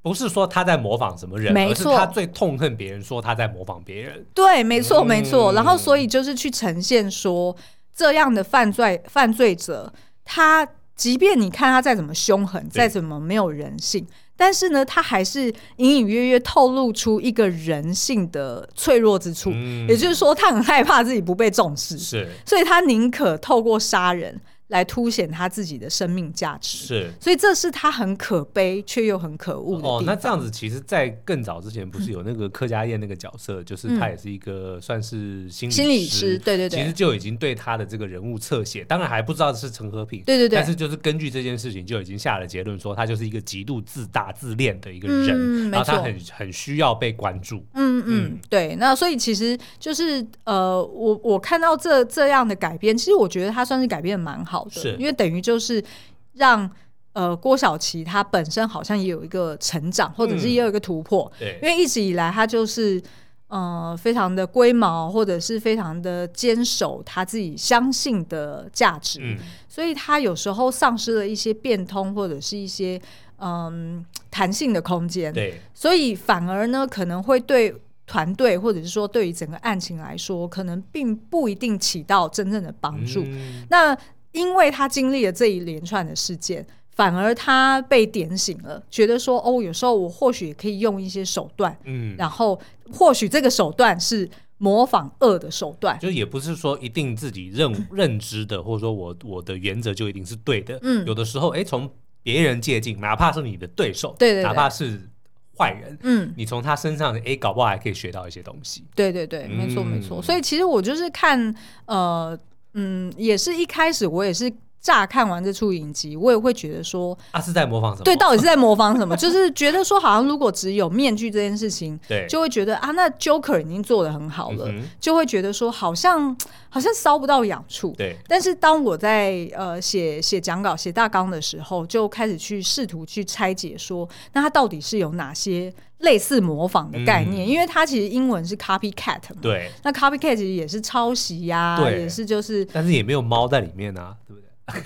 不是说他在模仿什么人，没错，而是他最痛恨别人说他在模仿别人。对，没错，没错。嗯、然后，所以就是去呈现说，这样的犯罪犯罪者，他即便你看他再怎么凶狠，再怎么没有人性，但是呢，他还是隐隐约约透露出一个人性的脆弱之处。嗯、也就是说，他很害怕自己不被重视，是，所以他宁可透过杀人。来凸显他自己的生命价值，是，所以这是他很可悲却又很可恶的。哦，那这样子，其实，在更早之前，不是有那个柯佳燕那个角色，嗯、就是他也是一个算是心理师，心理师，对对对，其实就已经对他的这个人物侧写，当然还不知道是陈和平，对对对，但是就是根据这件事情就已经下了结论，说他就是一个极度自大自恋的一个人，嗯、然后他很很需要被关注，嗯嗯，嗯。对，那所以其实就是呃，我我看到这这样的改编，其实我觉得他算是改编的蛮好。是。因为等于就是让呃郭晓琪她本身好像也有一个成长，或者是也有一个突破。嗯、对，因为一直以来她就是呃非常的龟毛，或者是非常的坚守她自己相信的价值，嗯、所以她有时候丧失了一些变通或者是一些嗯弹性的空间。对，所以反而呢可能会对团队或者是说对于整个案情来说，可能并不一定起到真正的帮助。嗯、那因为他经历了这一连串的事件，反而他被点醒了，觉得说哦，有时候我或许也可以用一些手段，嗯，然后或许这个手段是模仿恶的手段，就也不是说一定自己认 认知的，或者说我我的原则就一定是对的，嗯，有的时候哎，从别人借镜，哪怕是你的对手，对对，哪怕是坏人，嗯，你从他身上哎，搞不好还可以学到一些东西，对对对，没错没错，所以其实我就是看呃。嗯，也是一开始我也是乍看完这出影集，我也会觉得说，他、啊、是在模仿什么？对，到底是在模仿什么？就是觉得说，好像如果只有面具这件事情，对，就会觉得啊，那 Joker 已经做的很好了，嗯、就会觉得说，好像好像搔不到痒处。对，但是当我在呃写写讲稿、写大纲的时候，就开始去试图去拆解说，那它到底是有哪些？类似模仿的概念，嗯、因为它其实英文是 copycat 嘛，对，那 copycat 其实也是抄袭呀、啊，对。也是就是，但是也没有猫在里面啊，对不对？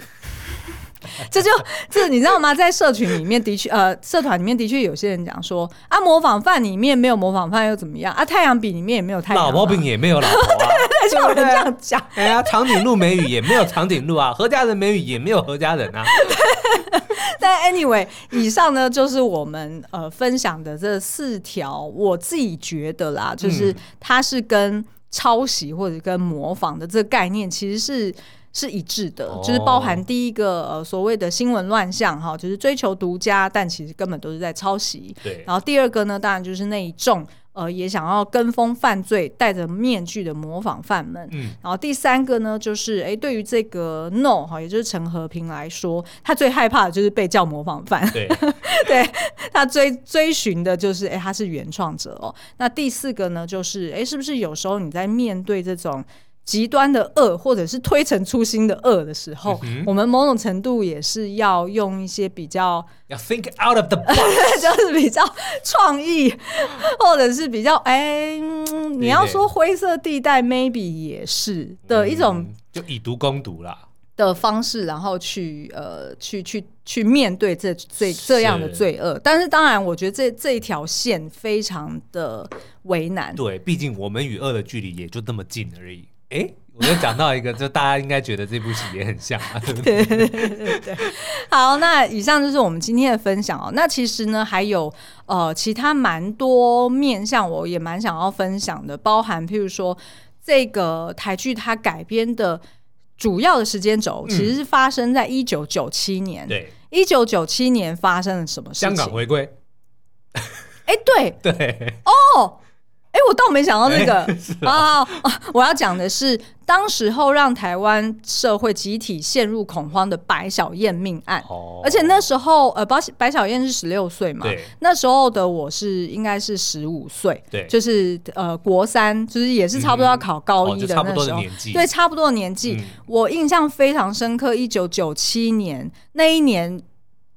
这就这你知道吗？在社群里面的确，呃，社团里面的确有些人讲说啊，模仿犯里面没有模仿犯又怎么样啊？太阳饼里面也没有太阳，老婆饼也没有老婆啊，就有人这样讲。哎呀，长颈鹿美语也没有长颈鹿啊，何家人美语也没有何家人啊。但 anyway，以上呢就是我们呃分享的这四条，我自己觉得啦，就是它是跟抄袭或者跟模仿的这个概念其实是。是一致的，哦、就是包含第一个呃所谓的新闻乱象哈，就是追求独家，但其实根本都是在抄袭。对。然后第二个呢，当然就是那一众呃也想要跟风犯罪、戴着面具的模仿犯们。嗯。然后第三个呢，就是哎，对于这个 No 哈，也就是陈和平来说，他最害怕的就是被叫模仿犯。对。对他追追寻的就是哎，他是原创者哦。那第四个呢，就是哎，是不是有时候你在面对这种。极端的恶，或者是推陈出新的恶的时候，嗯、我们某种程度也是要用一些比较要 think out of the box，就是比较创意，或者是比较哎、欸嗯，你要说灰色地带，maybe 也是的一种，嗯、就以毒攻毒啦的方式，然后去呃去去去面对这这这样的罪恶。但是当然，我觉得这这一条线非常的为难。对，毕竟我们与恶的距离也就那么近而已。哎，我又讲到一个，就大家应该觉得这部戏也很像啊，对不对？对对对对。好，那以上就是我们今天的分享哦。那其实呢，还有呃其他蛮多面向，我也蛮想要分享的，包含譬如说这个台剧它改编的主要的时间轴，其实是发生在一九九七年。对，一九九七年发生了什么事情？香港回归。哎，对 对。哦。哎，我倒没想到这个 啊！我要讲的是，当时候让台湾社会集体陷入恐慌的白小燕命案。而且那时候，呃，白白小燕是十六岁嘛，那时候的我是应该是十五岁，对，就是呃国三，就是也是差不多要考高一的那时候，对，差不多的年纪。我印象非常深刻，一九九七年那一年。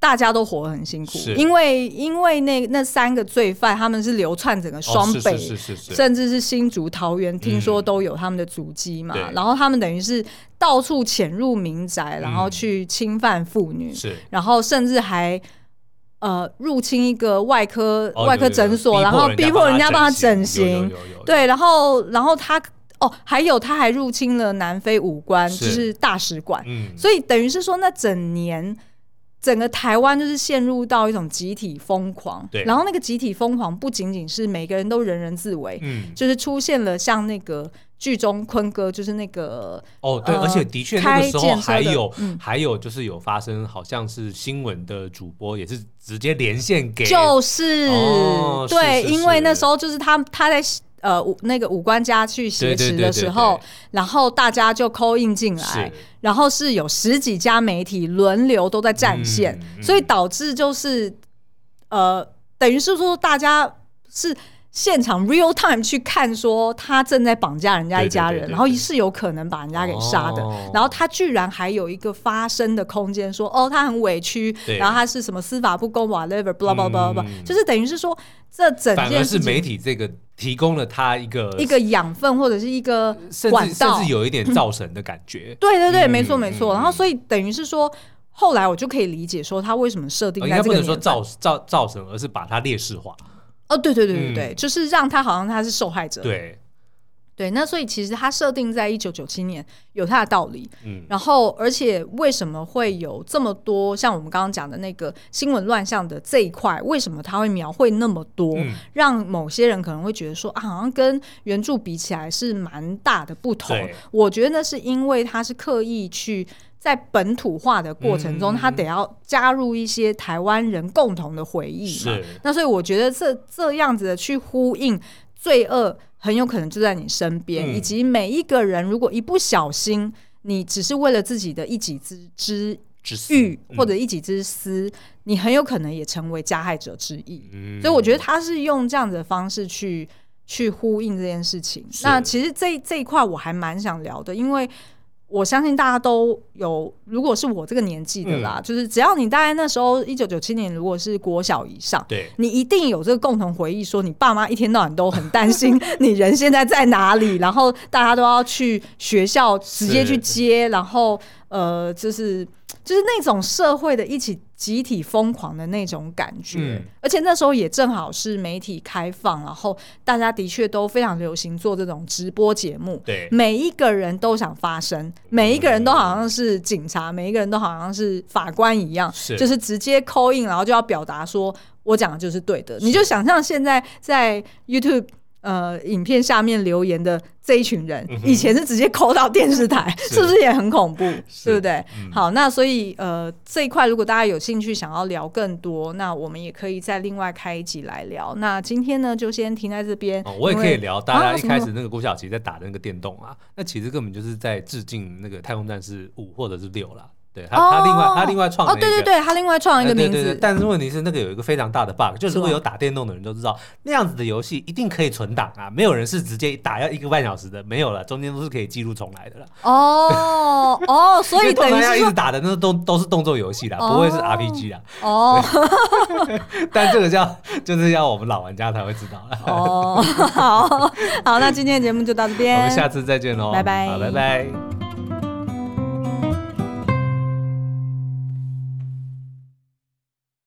大家都活得很辛苦，因为因为那那三个罪犯他们是流窜整个双北，甚至是新竹、桃园，听说都有他们的足迹嘛。然后他们等于是到处潜入民宅，然后去侵犯妇女，然后甚至还呃入侵一个外科外科诊所，然后逼迫人家帮他整形。对，然后然后他哦，还有他还入侵了南非武官，就是大使馆。所以等于是说那整年。整个台湾就是陷入到一种集体疯狂，对，然后那个集体疯狂不仅仅是每个人都人人自危，嗯，就是出现了像那个剧中坤哥，就是那个哦，对，呃、而且的确那个时候还有、嗯、还有就是有发生，好像是新闻的主播也是直接连线给，就是、哦、对是是是，因为那时候就是他他在。呃，那个五官家去挟持的时候，然后大家就 call in 进来，然后是有十几家媒体轮流都在战线，嗯，所以导致就是呃，等于是说大家是现场 real time 去看，说他正在绑架人家一家人，对对对对对，然后是有可能把人家给杀的，哦，然后他居然还有一个发声的空间，说哦，他很委屈，然后他是什么司法不公 whatever blah blah blah blah，嗯，就是等于是说这整件事是媒体这个。提供了他一个一个养分或者是一个管道，甚至有一点造神的感觉。嗯、对对对，没错没错。然后所以等于是说，后来我就可以理解说他为什么设定在这个、哦、应该不能说造造造神，而是把他劣势化。哦，对对对对对、嗯，就是让他好像他是受害者。对。对，那所以其实他设定在一九九七年有他的道理，嗯，然后而且为什么会有这么多像我们刚刚讲的那个新闻乱象的这一块，为什么他会描绘那么多，嗯，让某些人可能会觉得说啊，好像跟原著比起来是蛮大的不同。我觉得那是因为他是刻意去在本土化的过程中，他得要加入一些台湾人共同的回忆嘛。那所以我觉得这这样子的去呼应罪恶。很有可能就在你身边，嗯，以及每一个人，如果一不小心，你只是为了自己的一己之之欲或者一己之私，嗯，你很有可能也成为加害者之一，嗯。所以我觉得他是用这样子的方式去去呼应这件事情。那其实这这一块我还蛮想聊的，因为。我相信大家都有，如果是我这个年纪的啦，嗯，就是只要你大概那时候一九九七年，如果是国小以上，对，你一定有这个共同回忆，说你爸妈一天到晚都很担心 你人现在在哪里，然后大家都要去学校直接去接，然后呃，就是。就是那种社会的一起集体疯狂的那种感觉，嗯，而且那时候也正好是媒体开放，然后大家的确都非常流行做这种直播节目，对，每一个人都想发声，每一个人都好像是警察，嗯，每一个人都好像是法官一样，是，就是直接 call in，然后就要表达说我讲的就是对的，你就想象现在在 YouTube。呃，影片下面留言的这一群人，嗯、以前是直接 call 到电视台，是，是不是也很恐怖？对不对？嗯、好，那所以呃，这一块如果大家有兴趣想要聊更多，那我们也可以再另外开一集来聊。那今天呢，就先停在这边。哦，我也可以聊，大家一开始那个郭晓琪在打的那个电动啊，那其实根本就是在致敬那个《太空战士五》或者是六啦。对他，他另外他另外创哦，对对对，他另外创一个名字。对对对，但是问题是，那个有一个非常大的 bug，就是如果有打电动的人都知道，那样子的游戏一定可以存档啊，没有人是直接打要一个半小时的，没有了，中间都是可以记录重来的了。哦哦，所以等于是一直打的那都都是动作游戏啦，不会是 RPG 啦。哦，但这个叫就是要我们老玩家才会知道。哦，好好，那今天的节目就到这边，我们下次再见喽，拜拜，好，拜拜。